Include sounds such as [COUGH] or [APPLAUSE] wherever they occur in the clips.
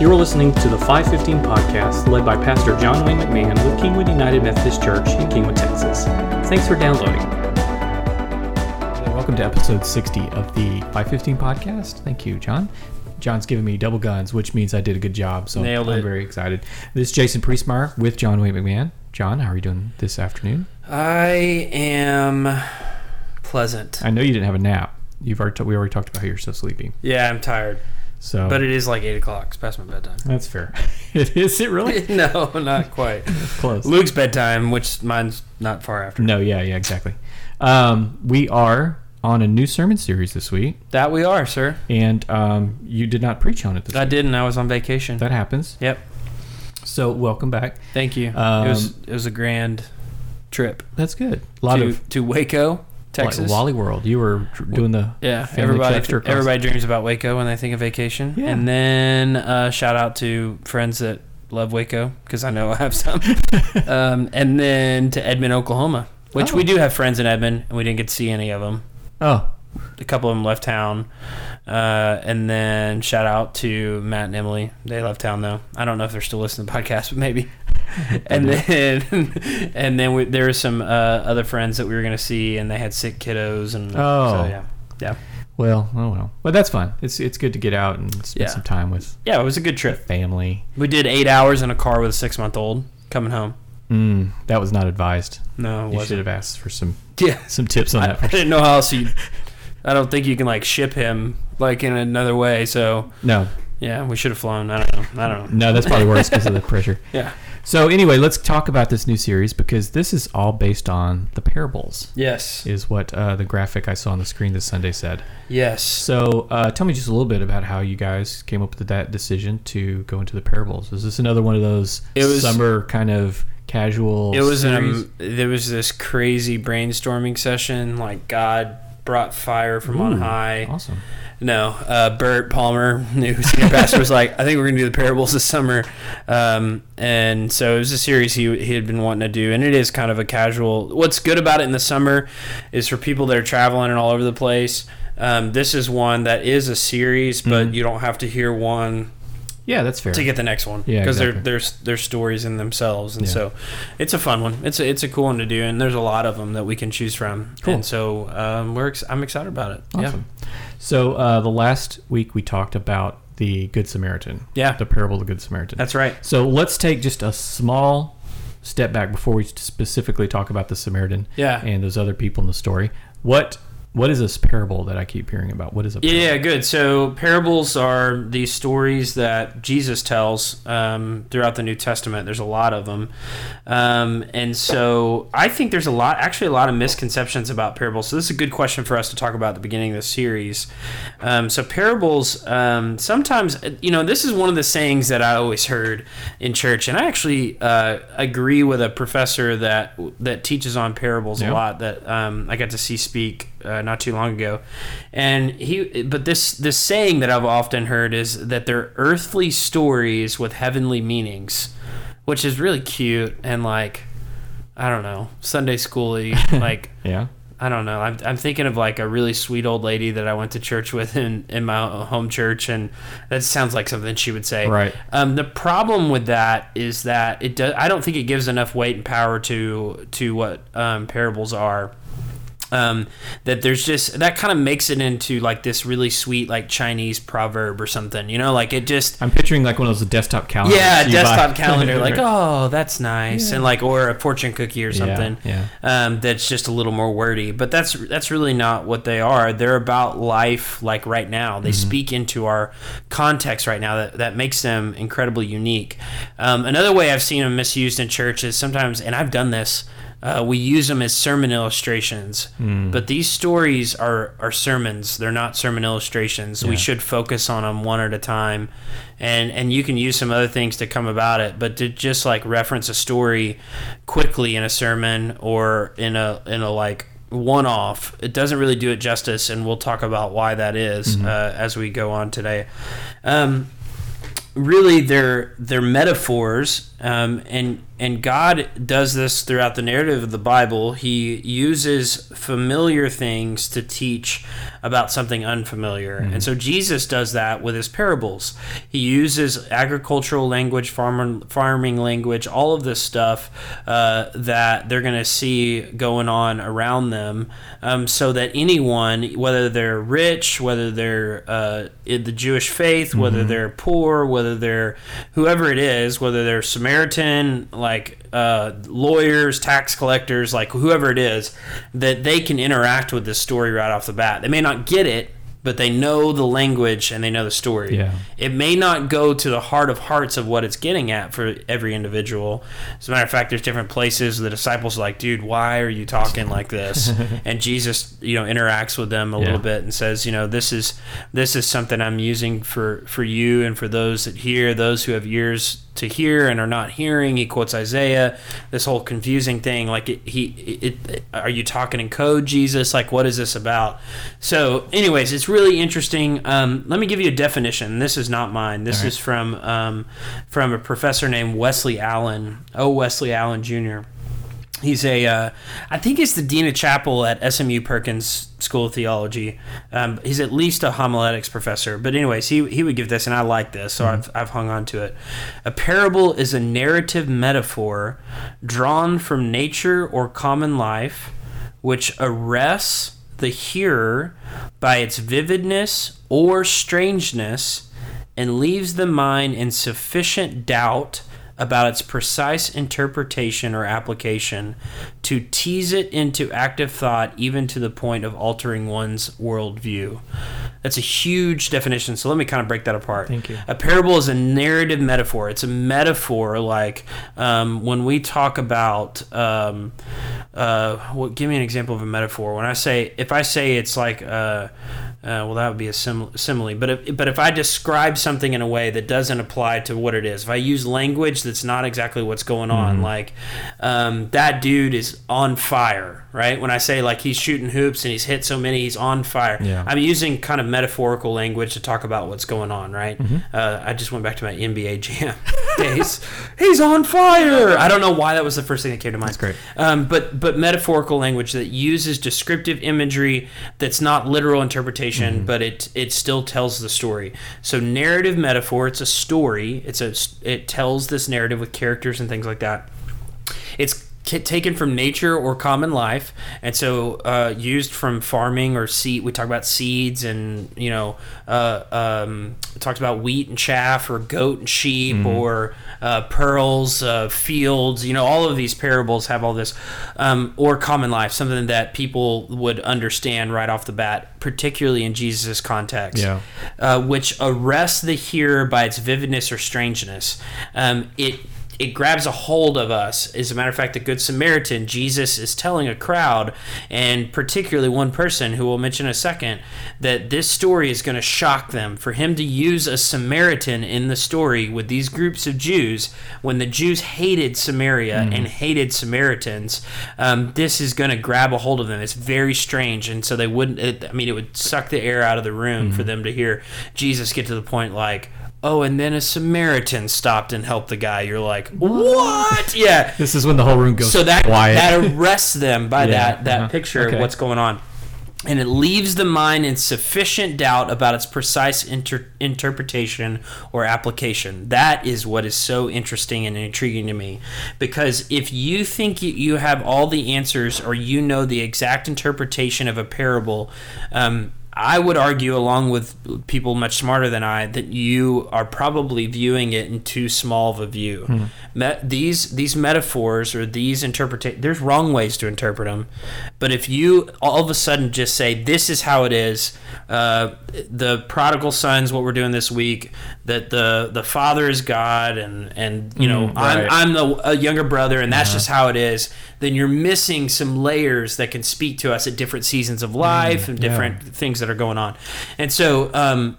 You're listening to the 515 podcast led by Pastor John Wayne McMahon with Kingwood United Methodist Church in Kingwood, Texas. Thanks for downloading. Welcome to episode 60 of the 515 podcast. Thank you, John. John's giving me double guns, which means I did a good job. So Nailed I'm it. very excited. This is Jason Priestmeyer with John Wayne McMahon. John, how are you doing this afternoon? I am pleasant. I know you didn't have a nap. You've already we already talked about how you're so sleepy. Yeah, I'm tired, So but it is like eight o'clock. It's past my bedtime. that's fair. [LAUGHS] it is it really [LAUGHS] no, not quite. [LAUGHS] close. Luke's bedtime, which mine's not far after. No, yeah, yeah, exactly. Um, we are on a new sermon series this week, That we are, sir. and um, you did not preach on it this I week. didn't. I was on vacation. That happens. yep. So welcome back. Thank you. Um, it was it was a grand trip That's good. A lot to of to Waco, Texas. Like Wally World. You were doing the yeah, everybody everybody dreams about Waco when they think of vacation. Yeah. And then uh, shout out to friends that love Waco because I know I have some. [LAUGHS] um, and then to Edmond, Oklahoma, which Oh. we do have friends in Edmond, and we didn't get to see any of them. Oh, a couple of them left town. Uh, and then shout out to Matt and Emily. They left town though. I don't know if they're still listening to the podcast, but maybe. [LAUGHS] and then, [LAUGHS] and then we, there were some uh, other friends that we were gonna see, and they had sick kiddos, and Oh. so yeah, yeah, well, oh well. But that's fun. It's it's good to get out and spend Yeah. some time with yeah. It was a good trip. family. We did eight hours in a car with a six month old coming home. Mm, that was not advised. No, it You should wasn't. have asked for some [LAUGHS] Yeah, some tips on I, that. I didn't know how else you. I don't think you can like ship him like in another way. So No, yeah, we should have flown. I don't know. I don't know. no, that's probably worse because of the pressure. Yeah. So anyway, let's talk about this new series because this is all based on the parables. Yes. Is what uh, the graphic I saw on the screen this Sunday said. Yes. So uh, tell me just a little bit about how you guys came up with that decision to go into the parables. Is this another one of those It was- summer kind of casual? It was series? um, there was this crazy brainstorming session. Like God brought fire from on high. Awesome. No, uh, Bert Palmer, new senior pastor, was like, "I think we're gonna do the parables this summer," um, and so it was a series he he had been wanting to do, and it is kind of a casual. What's good about it in the summer is for people that are traveling and all over the place. Um, this is one that is a series, but Mhm. you don't have to hear one Yeah, that's fair. to get the next one Yeah, because exactly. they're there's there's stories in themselves and Yeah. so it's a fun one it's a, it's a cool one to do and there's a lot of them that we can choose from Cool. and so um, we're ex- I'm excited about it Awesome. So uh, the last week we talked about the Good Samaritan. Yeah. The parable of the Good Samaritan. that's right so let's take just a small step back before we specifically talk about the Samaritan Yeah. and those other people in the story. What what is this parable that I keep hearing about? What is a yeah, parable? yeah good so parables are these stories that Jesus tells um, throughout the New Testament there's a lot of them um, and so I think there's a lot actually a lot of misconceptions about parables so this is a good question for us to talk about at the beginning of the series Um, so parables, um, sometimes you know, this is one of the sayings that I always heard in church, and I actually uh, agree with a professor that that teaches on parables Yeah. a lot. That um, I got to see speak uh, not too long ago, and he. But this this saying that I've often heard is that they're earthly stories with heavenly meanings, which is really cute and like. I don't know, Sunday schooly, [LAUGHS] like Yeah. I don't know. I'm, I'm thinking of like a really sweet old lady that I went to church with in, in my home church, and that sounds like something she would say. Right. Um, the problem with that is that it does. I don't think it gives enough weight and power to to what um, parables are. Um, that there's just that kind of makes it into like this really sweet like Chinese proverb or something. You know, like it just I'm picturing like one of those desktop calendars. yeah, desktop buy. calendar. [LAUGHS] Like, oh, that's nice, and like, or a fortune cookie or something. yeah. Um, that's just a little more wordy, but that's that's really not what they are. They're about life, like right now. They Mm-hmm. speak into our context right now. That that makes them incredibly unique. Um, another way I've seen them misused in church is sometimes, and I've done this. Uh, we use them as sermon illustrations, Hmm. but these stories are, are sermons. They're not sermon illustrations. We should focus on them one at a time, and and you can use some other things to come about it. But to just like reference a story quickly in a sermon or in a in a like one off, it doesn't really do it justice. And we'll talk about why that is, uh, as we go on today. Um, really they're they're metaphors Um, and and God does this throughout the narrative of the Bible. He uses familiar things to teach about something unfamiliar. And so Jesus does that with his parables. He uses agricultural language, farmer, farming language, all of this stuff uh, that they're going to see going on around them, um, so that anyone, whether they're rich, whether they're uh, in the Jewish faith, whether they're poor, whether they're whoever it is, whether they're Samaritan, like uh, lawyers, tax collectors, like whoever it is, that they can interact with this story right off the bat. They may not get it, but they know the language and they know the story. Yeah. It may not go to the heart of hearts of what it's getting at for every individual. As a matter of fact, there's different places the disciples are like, dude, why are you talking like this? [LAUGHS] and Jesus, you know, interacts with them a Yeah. little bit and says, you know, this is this is something I'm using for for you and for those that hear, those who have ears to hear and are not hearing. He quotes Isaiah. This whole confusing thing, like it, he, it, it, are you talking in code, Jesus? Like, what is this about? So, anyways, it's really interesting. Um, let me give you a definition. This is not mine. This right. is from um, from a professor named Wesley Allen. Oh, Wesley Allen Jr. He's a, uh, I think he's the dean of chapel at SMU Perkins School of Theology. Um, he's at least a homiletics professor. But anyways, he he would give this, and I like this, so I've I've hung on to it. A parable is a narrative metaphor drawn from nature or common life, which arrests the hearer by its vividness or strangeness, and leaves the mind in sufficient doubt about its precise interpretation or application to tease it into active thought, even to the point of altering one's worldview. That's a huge definition. So let me kind of break that apart. Thank you. A parable is a narrative metaphor. It's a metaphor like um, when we talk about. Um, uh, well, give me an example of a metaphor. When I say, if I say it's like. Uh, uh, well, that would be a sim- simile. But if, but if I describe something in a way that doesn't apply to what it is, if I use language that's not exactly what's going on, Mm-hmm. like um, that dude is on fire, right? When I say like he's shooting hoops and he's hit so many, he's on fire. Yeah. I'm using kind of metaphorical language to talk about what's going on, right? Mm-hmm. Uh, I just went back to my NBA jam [LAUGHS] days. he's on fire. I don't know why that was the first thing that came to mind. That's great. Um, but but metaphorical language that uses descriptive imagery that's not literal interpretation, but it it still tells the story. So narrative metaphor, it's a story. It's a it tells this narrative with characters and things like that. It's ki- taken from nature or common life, and so uh, used from farming or seed. We talk about seeds, and you know, uh, um, talked about wheat and chaff, or goat and sheep, or uh, pearls, uh, fields. You know, all of these parables have all this, um, or common life, something that people would understand right off the bat, particularly in Jesus' context Yeah. uh, which arrests the hearer by its vividness or strangeness. Um, it it grabs a hold of us. As a matter of fact, the Good Samaritan, Jesus is telling a crowd, and particularly one person who we'll mention in a second, that this story is going to shock them. For him to use a Samaritan in the story with these groups of Jews, when the Jews hated Samaria and hated Samaritans, um, this is going to grab a hold of them. It's very strange, and so they wouldn't. It, I mean, it would suck the air out of the room for them to hear Jesus get to the point like. Oh, and then a Samaritan stopped and helped the guy. You're like, what? Yeah. This is when the whole room goes So that quiet. that arrests them by Yeah, that that uh-huh. picture Okay. of what's going on, and it leaves the mind in sufficient doubt about its precise inter- interpretation or application. That is what is so interesting and intriguing to me, because if you think you- you have all the answers or you know the exact interpretation of a parable. Um, I would argue, along with people much smarter than I, that you are probably viewing it in too small of a view. Me- these these metaphors or these interpretations, there's wrong ways to interpret them. But if you all of a sudden just say, "This is how it is," uh, the prodigal son's what we're doing this week. That the the father is God, and and you know Mm, right. I'm I'm the a younger brother, and that's just how it is. Then you're missing some layers that can speak to us at different seasons of life and yeah. different things that are going on. And so, um,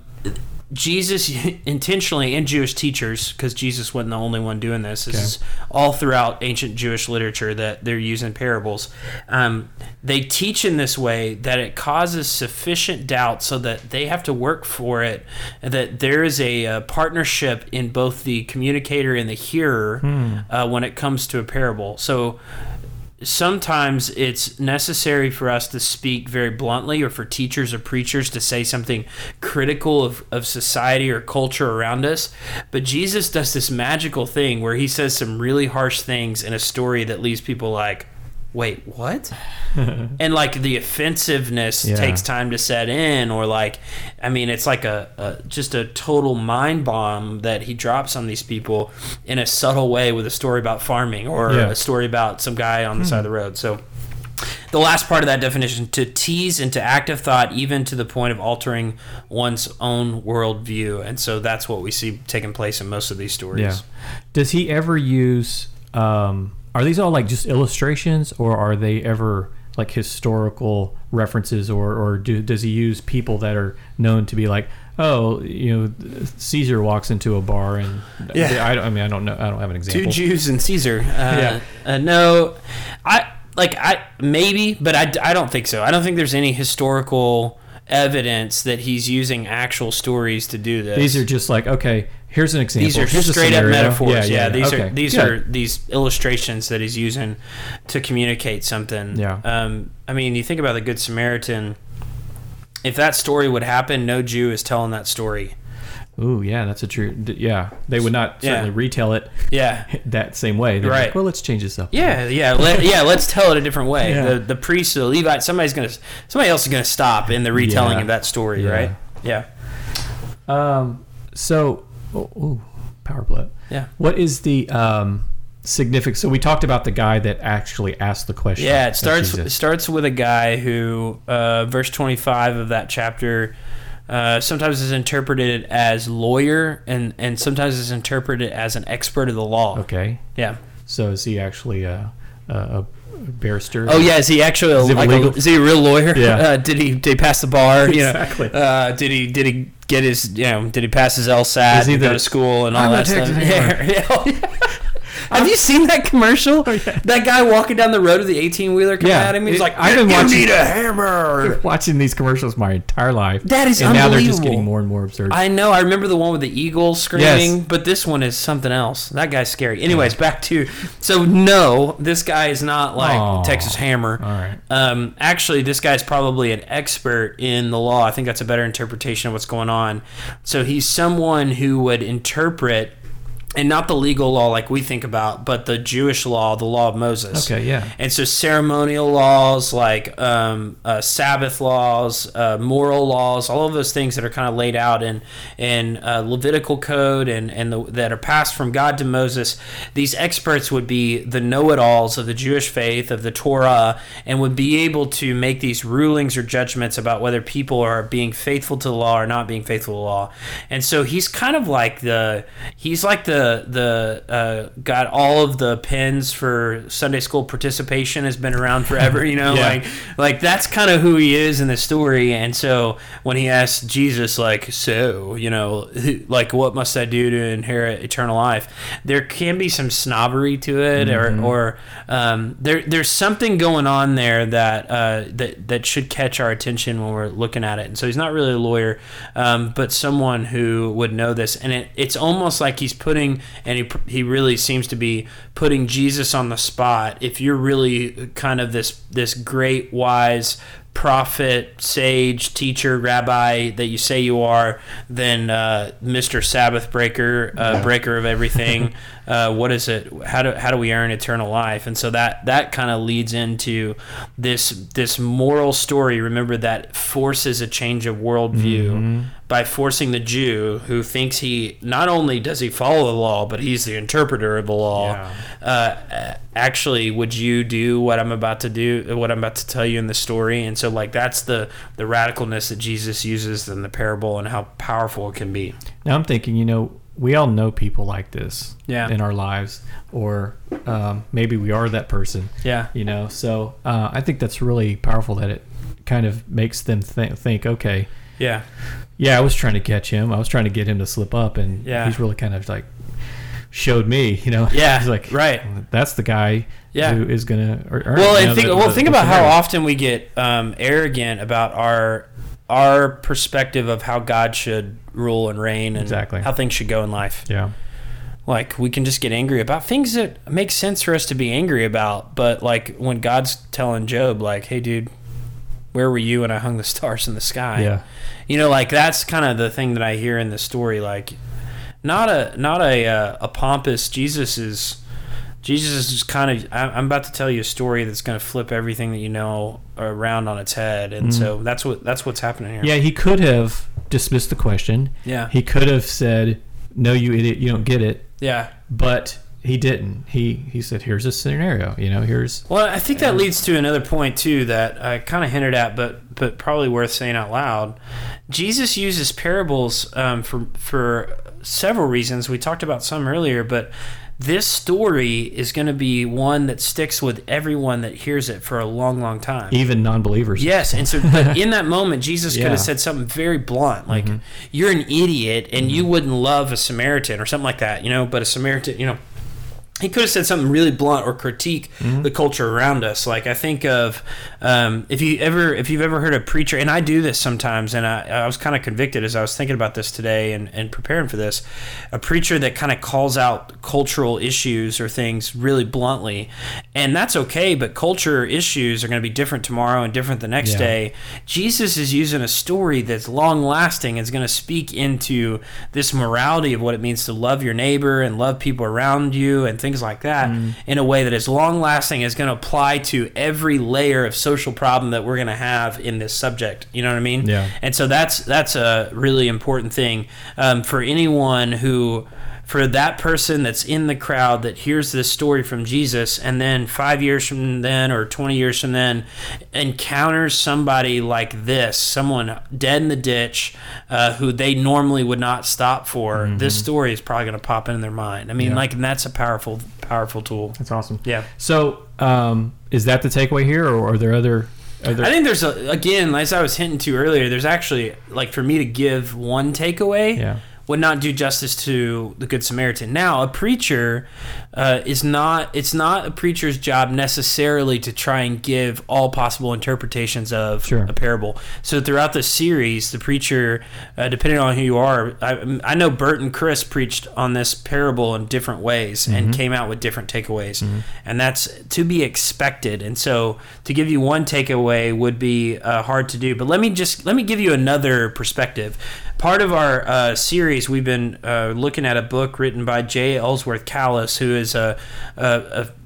Jesus [LAUGHS] intentionally and Jewish teachers, because Jesus wasn't the only one doing this. This is all throughout ancient Jewish literature that they're using parables. Um, they teach in this way that it causes sufficient doubt so that they have to work for it, that there is a, uh partnership in both the communicator and the hearer uh, when it comes to a parable. So sometimes it's necessary for us to speak very bluntly or for teachers or preachers to say something critical of, of society or culture around us. But Jesus does this magical thing where he says some really harsh things in a story that leaves people like, wait, what? [LAUGHS] and like the offensiveness Yeah. takes time to set in or like i mean it's like a, a just a total mind bomb that he drops on these people in a subtle way with a story about farming or Yeah. a story about some guy on the side of the road so the last part of that definition to tease into active thought even to the point of altering one's own worldview and so that's what we see taking place in most of these stories Yeah. Does he ever use? Um, are these all like just illustrations, or are they ever like historical references, or or do, does he use people that are known to be like, oh, you know, Caesar walks into a bar and Yeah. I, don't- I mean, I don't know, I don't have an example. two. Jews and Caesar. Uh, Yeah. uh, no, I like I maybe, but I, I don't think so. I don't think there's any historical evidence that he's using actual stories to do this. These are just like okay, here's an example. these are here's straight up metaphors. Yeah, these okay, are these good. are these illustrations that he's using to communicate something. Yeah. Um, I mean, you think about the Good Samaritan. If that story would happen, no Jew is telling that story. Ooh, yeah, that's a true. d- Yeah, they would not Yeah. certainly retell it Yeah. [LAUGHS] that same way. They're Right. Like, well, let's change this up. Yeah, yeah, let, yeah. Let's tell it a different way. Yeah. The the priest, the Levite, somebody's gonna, somebody else is gonna stop in the retelling Yeah. of that story, Yeah. right? Yeah, Um. So, oh, ooh, power play. yeah, What is the um significance? So we talked about the guy that actually asked the question. yeah. It starts it starts with a guy who, uh, verse twenty five of that chapter. Uh, sometimes is interpreted as lawyer, and, and sometimes is interpreted as an expert of the law. Okay. Yeah. So is he actually a a, a barrister? Oh yeah, is he actually a, Is he like a, legal? is he a real lawyer? Yeah. Uh, [LAUGHS] did he did he pass the bar? You know, Exactly. Uh, did he did he get his you know did he pass his LSAT? Is he and go to school and all I'm that stuff? [LAUGHS] Yeah, yeah. Have you seen that commercial? That guy walking down the road with the eighteen wheeler coming Yeah. at him. He's It- like, I've been "You watching- need a hammer." watching these commercials my entire life. That is and now they're just getting more and more absurd. I know. I remember the one with the eagle screaming, Yes. but this one is something else. That guy's scary. Anyways, back to so no, this guy is not like. Texas Hammer. All right. Um, actually, this guy's probably an expert in the law. I think that's a better interpretation of what's going on. So he's someone who would interpret. And not the legal law like we think about, but the Jewish law, the law of Moses. Okay, yeah. And so ceremonial laws like um, uh, Sabbath laws, uh, moral laws, all of those things that are kind of laid out in in uh, Levitical code and and the, that are passed from God to Moses. These experts would be the know-it-alls of the Jewish faith of the Torah, and would be able to make these rulings or judgments about whether people are being faithful to the law or not being faithful to the law. And so he's kind of like the he's like the the uh, got all of the pins for Sunday school participation has been around forever. You know, [LAUGHS] Yeah. like like that's kind of who he is in the story. And so when he asks Jesus, like, so you know, like what must I do to inherit eternal life? There can be some snobbery to it, or or um, there there's something going on there that uh, that that should catch our attention when we're looking at it. And so he's not really a lawyer, um, but someone who would know this. And it, it's almost like he's putting, and he he really seems to be putting Jesus on the spot. If you're really kind of this this great wise prophet, sage, teacher, rabbi that you say you are, then uh, Mr. Sabbath breaker, uh, breaker of everything. [LAUGHS] uh, what is it? How do how do we earn eternal life? And so that that kind of leads into this this moral story. Remember that forces a change of worldview by forcing the Jew who thinks he not only does he follow the law, but he's the interpreter of the law. Yeah. Uh, actually, would you do what I'm about to do? What I'm about to tell you in the story? And so, like, that's the the radicalness that Jesus uses in the parable and how powerful it can be. Now I'm thinking, you know, we all know people like this Yeah. in our lives, or um, maybe we are that person. Yeah. You know, so uh, I think that's really powerful that it kind of makes them th- think, okay, Yeah. Yeah, I was trying to catch him. I was trying to get him to slip up, and Yeah. he's really kind of like showed me. You know, [LAUGHS] Yeah, he's like, right. That's the guy Yeah. who is gonna earn. Well, and know, think the- well the- think the about how often we get um, arrogant about our our perspective of how God should rule and reign and Exactly. how things should go in life. Yeah, Like we can just get angry about things that make sense for us to be angry about, but like when God's telling Job, like, "Hey, dude, where were you when I hung the stars in the sky?" yeah, You know, like that's kind of the thing that I hear in the story. Like, not a not a uh, a pompous Jesus is. Jesus is kind of. I- I'm about to tell you a story that's going to flip everything that you know around on its head, and so that's what that's what's happening here. yeah. He could have dismissed the question. yeah, He could have said, "No, you idiot, you don't get it," yeah. but he didn't. He he said, "Here's a scenario. You know, here's Well, I think that leads to another point too that I kind of hinted at, but but probably worth saying out loud. Jesus uses parables um, for for several reasons. We talked about some earlier, but this story is going to be one that sticks with everyone that hears it for a long, long time. even non-believers." Yes, and so but in that moment, Jesus could have said something very blunt, like "You're an idiot, and you wouldn't love a Samaritan" or something like that, you know. But a Samaritan, you know, he could have said something really blunt or critique the culture around us. Like I think of um, if you ever if you've ever heard a preacher, and I do this sometimes, and I, I was kind of convicted as I was thinking about this today and, and preparing for this, a preacher that kind of calls out cultural issues or things really bluntly, and that's okay. But culture issues are going to be different tomorrow and different the next Yeah. day. Jesus is using a story that's long lasting. Is going to speak into this morality of what it means to love your neighbor and love people around you and things like that Mm. in a way that is long lasting. Is going to apply to every layer of social problem that we're going to have in this subject. You know what I mean? Yeah. And so that's that's a really important thing um, for anyone who. For that person that's in the crowd that hears this story from Jesus, and then five years from then or 20 years from then encounters somebody like this, someone dead in the ditch uh, who they normally would not stop for, this story is probably going to pop in their mind. I mean, Yeah. like, and that's a powerful, powerful tool. that's awesome. Yeah. So, um, is that the takeaway here, or are there other? There, I think there's a again, as I was hinting to earlier, there's actually like for me to give one takeaway Yeah. Would not do justice to the Good Samaritan. Now, a preacher uh, is not it's not a preacher's job necessarily to try and give all possible interpretations of Sure. a parable. So throughout the series, the preacher, uh, depending on who you are, I, I know Bert and Chris preached on this parable in different ways and came out with different takeaways, and that's to be expected. And so to give you one takeaway would be uh, hard to do. But let me just let me give you another perspective. Part of our uh, series, we've been uh, looking at a book written by J. Ellsworth Kalas, who is a,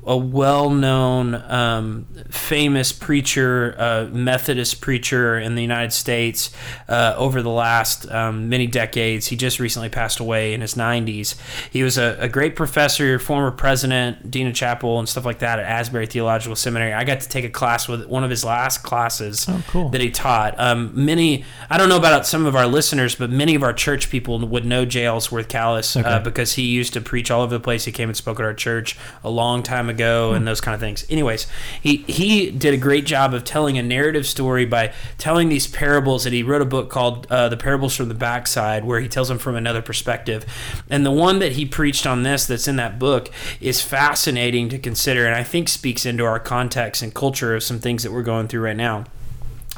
a well known, um, famous preacher, uh, Methodist preacher in the United States uh, over the last um, many decades. He just recently passed away in his 90s. He was a, a great professor, former president, dean of chapel, and stuff like that at Asbury Theological Seminary. I got to take a class with one of his last classes Oh, cool. that he taught. Um, many, I don't know about some of our listeners, but many of our church people would know J. Ellsworth Kalas uh, because he used to preach all over the place. He came and spoke at our church a long time ago, Hmm. and those kind of things. Anyways, he he did a great job of telling a narrative story by telling these parables. That he wrote a book called uh, "The Parables from the Backside," where he tells them from another perspective. And the one that he preached on this, that's in that book, is fascinating to consider, and I think speaks into our context and culture of some things that we're going through right now.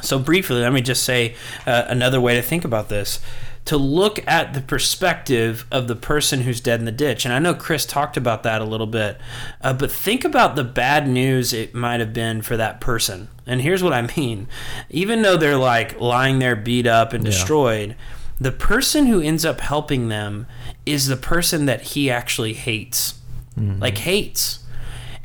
So, briefly, let me just say uh, another way to think about this to look at the perspective of the person who's dead in the ditch. And I know Chris talked about that a little bit, uh, but think about the bad news it might have been for that person. And here's what I mean even though they're like lying there beat up and Yeah. destroyed, the person who ends up helping them is the person that he actually hates. Like, hates.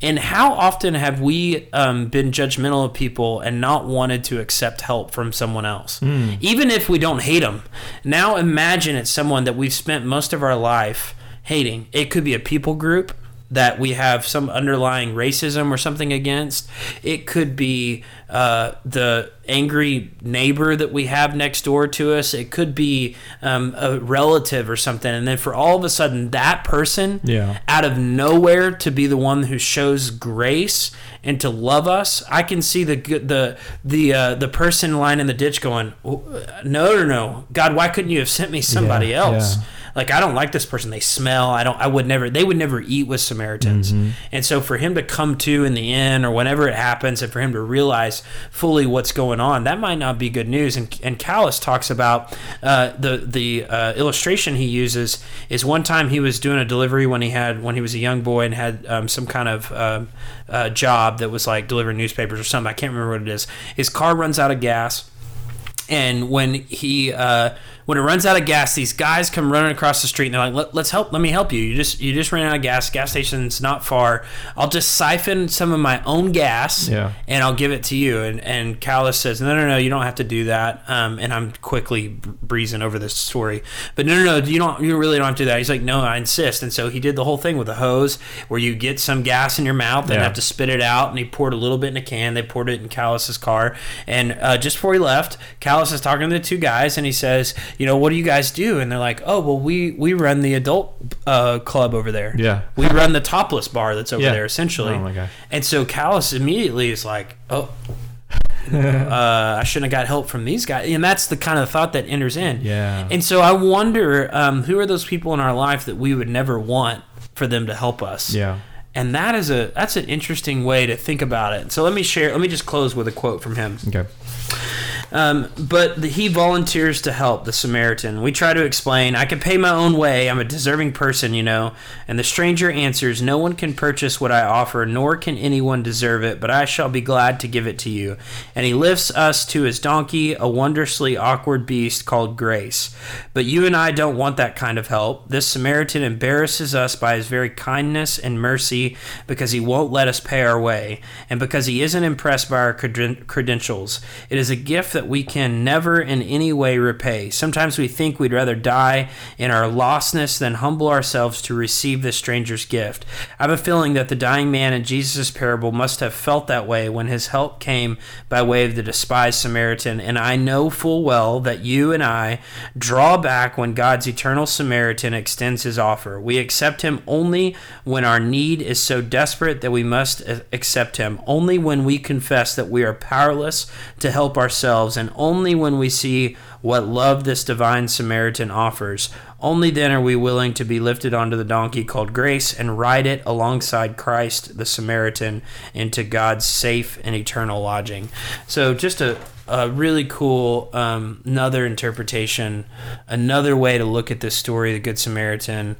And how often have we um, been judgmental of people and not wanted to accept help from someone else, even if we don't hate them? Now imagine it's someone that we've spent most of our life hating. It could be a people group that we have some underlying racism or something against. It could be uh, the angry neighbor that we have next door to us. It could be um, a relative or something. And then for all of a sudden, that person Yeah. out of nowhere to be the one who shows grace and to love us. I can see the the the uh, the person lying in the ditch going, "Oh, no, no, no, God, why couldn't you have sent me somebody Yeah, else? yeah. Like I don't like this person. They smell. I don't. I would never. They would never eat with Samaritans. Mm-hmm. And so for him to come to in the inn or whenever it happens, and for him to realize fully what's going on, that might not be good news. And and Kalas talks about uh, the the uh, illustration he uses is one time he was doing a delivery when he had when he was a young boy and had um, some kind of um, uh, job that was like delivering newspapers or something. I can't remember what it is. His car runs out of gas and when he uh, when it runs out of gas, these guys come running across the street and they're like, Let, "Let's help. Let me help you. You just you just ran out of gas. Gas station's not far. I'll just siphon some of my own gas Yeah. and I'll give it to you." And and Kalas says, "No, no, no. You don't have to do that." Um, and I'm quickly breezing over this story, but no, no, no. You don't. You really don't have to do that. He's like, "No, I insist." And so he did the whole thing with a hose where you get some gas in your mouth and Yeah. have to spit it out. And he poured a little bit in a can. They poured it in Kalas's car. And uh, just before he left, Kalas is talking to the two guys, and he says, "You know, what do you guys do?" And they're like, "Oh, well, we we run the adult uh, club over there. Yeah. we run the topless bar that's over Yeah. there, essentially." Oh my gosh. And so Kalas immediately is like, "Oh." [LAUGHS] uh, I shouldn't have got help from these guys, and that's the kind of thought that enters in. Yeah. And so I wonder, um, who are those people in our life that we would never want for them to help us? Yeah. And that is a that's an interesting way to think about it. So let me share. Let me just close with a quote from him. Okay. Um, but the, he volunteers to help the Samaritan. We try to explain, I can pay my own way. I'm a deserving person, you know. And the stranger answers, No one can purchase what I offer, nor can anyone deserve it, but I shall be glad to give it to you. And he lifts us to his donkey, a wondrously awkward beast called Grace. But you and I don't want that kind of help. This Samaritan embarrasses us by his very kindness and mercy because he won't let us pay our way, and because he isn't impressed by our creden- credentials. It is a gift that we can never in any way repay. Sometimes we think we'd rather die in our lostness than humble ourselves to receive this stranger's gift. I have a feeling that the dying man in Jesus' parable must have felt that way when his help came by way of the despised Samaritan, and I know full well that you and I draw back when God's eternal Samaritan extends his offer. We accept him only when our need is so desperate that we must accept him, only when we confess that we are powerless to help ourselves, and only when we see what love this divine Samaritan offers. Only then are we willing to be lifted onto the donkey called grace and ride it alongside Christ, the Samaritan, into God's safe and eternal lodging. So, just a, a really cool, um, another interpretation, another way to look at this story, the Good Samaritan,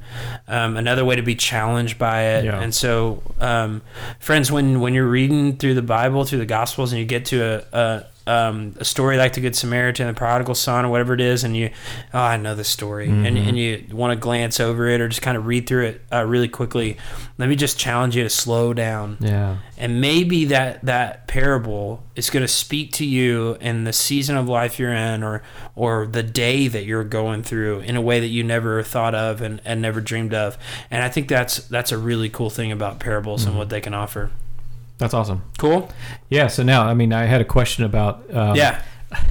um, another way to be challenged by it. Yeah. And so, um, friends, when, when you're reading through the Bible, through the Gospels, and you get to a, a um, a story like the Good Samaritan, the prodigal son, or whatever it is, and you, oh, I know this story, and, and you want to glance over it or just kind of read through it uh, really quickly. Let me just challenge you to slow down, Yeah. and maybe that that parable is going to speak to you in the season of life you're in, or or the day that you're going through in a way that you never thought of and, and never dreamed of. And I think that's that's a really cool thing about parables and what they can offer. That's awesome. Cool. Yeah. So now, I mean, I had a question about um, Yeah. [LAUGHS]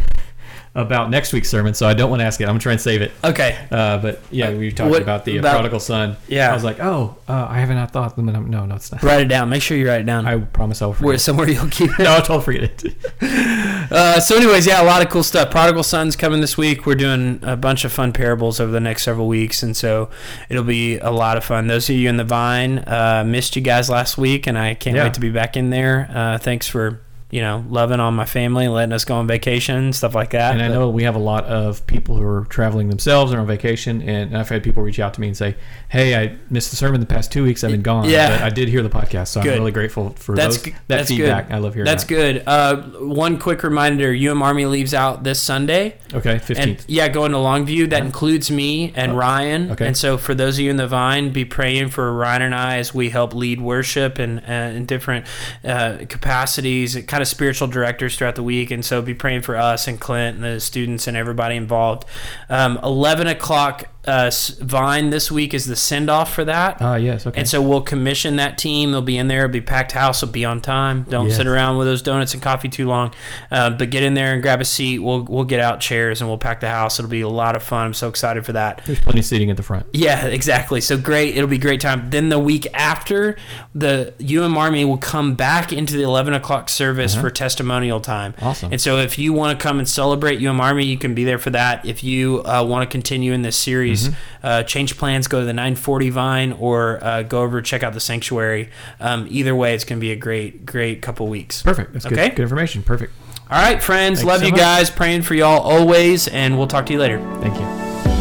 about next week's sermon, so I don't want to ask it. I'm gonna try and save it. Okay. Uh, but yeah, we talked What about the uh, about- prodigal son. Yeah. I was like, oh, uh, I haven't thought. No, no, it's not. Write it down. Make sure you write it down. I promise I'll forget. Where somewhere you'll keep [LAUGHS] it. no, I'll totally forget it. [LAUGHS] Uh, so, anyways, yeah, a lot of cool stuff. Prodigal Son's coming this week. We're doing a bunch of fun parables over the next several weeks, and so it'll be a lot of fun. Those of you in the Vine uh, missed you guys last week, and I can't Yeah. wait to be back in there. Uh, thanks for you know loving on my family, letting us go on vacation, stuff like that. And I know we have a lot of people who are traveling themselves and on vacation, and I've had people reach out to me and say, "Hey, I missed the sermon the past two weeks. I've been gone, Yeah. but I did hear the podcast, so Good. I'm really grateful for That's those, that that's feedback. good. I love hearing that. That's that. good. Uh, one quick reminder: UM Army leaves out this Sunday. Okay, fifteenth. yeah, going to Longview. That includes me and Ryan. okay. And so, for those of you in the Vine, be praying for Ryan and I as we help lead worship and uh, in different uh, capacities, kind of spiritual directors throughout the week. And so, be praying for us and Clint and the students and everybody involved. Um, Eleven o'clock uh, Vine this week is the send off for that. Ah, yes. Okay. And so we'll commission that team. They'll be in there. It'll be packed house. It'll be on time. Don't Yes. sit around with those donuts and coffee too long. Uh, but get in there and grab a seat. We'll we'll get out chairs and we'll pack the house. It'll be a lot of fun. I'm so excited for that. There's plenty of seating at the front. Yeah, exactly. So great. It'll be a great time. Then the week after, the UM Army will come back into the 11 o'clock service for testimonial time. Uh-huh. Awesome. And so if you want to come and celebrate UM Army, you can be there for that. If you uh, want to continue in this series, Mm-hmm. uh, change plans, go to the 940 Vine or uh, go over check out the sanctuary. Um, either way, it's going to be a great, great couple weeks. Perfect. That's good. Okay. Good information. Perfect. All right, friends. Thanks love so you much. guys. Praying for y'all always, and we'll talk to you later. Thank you.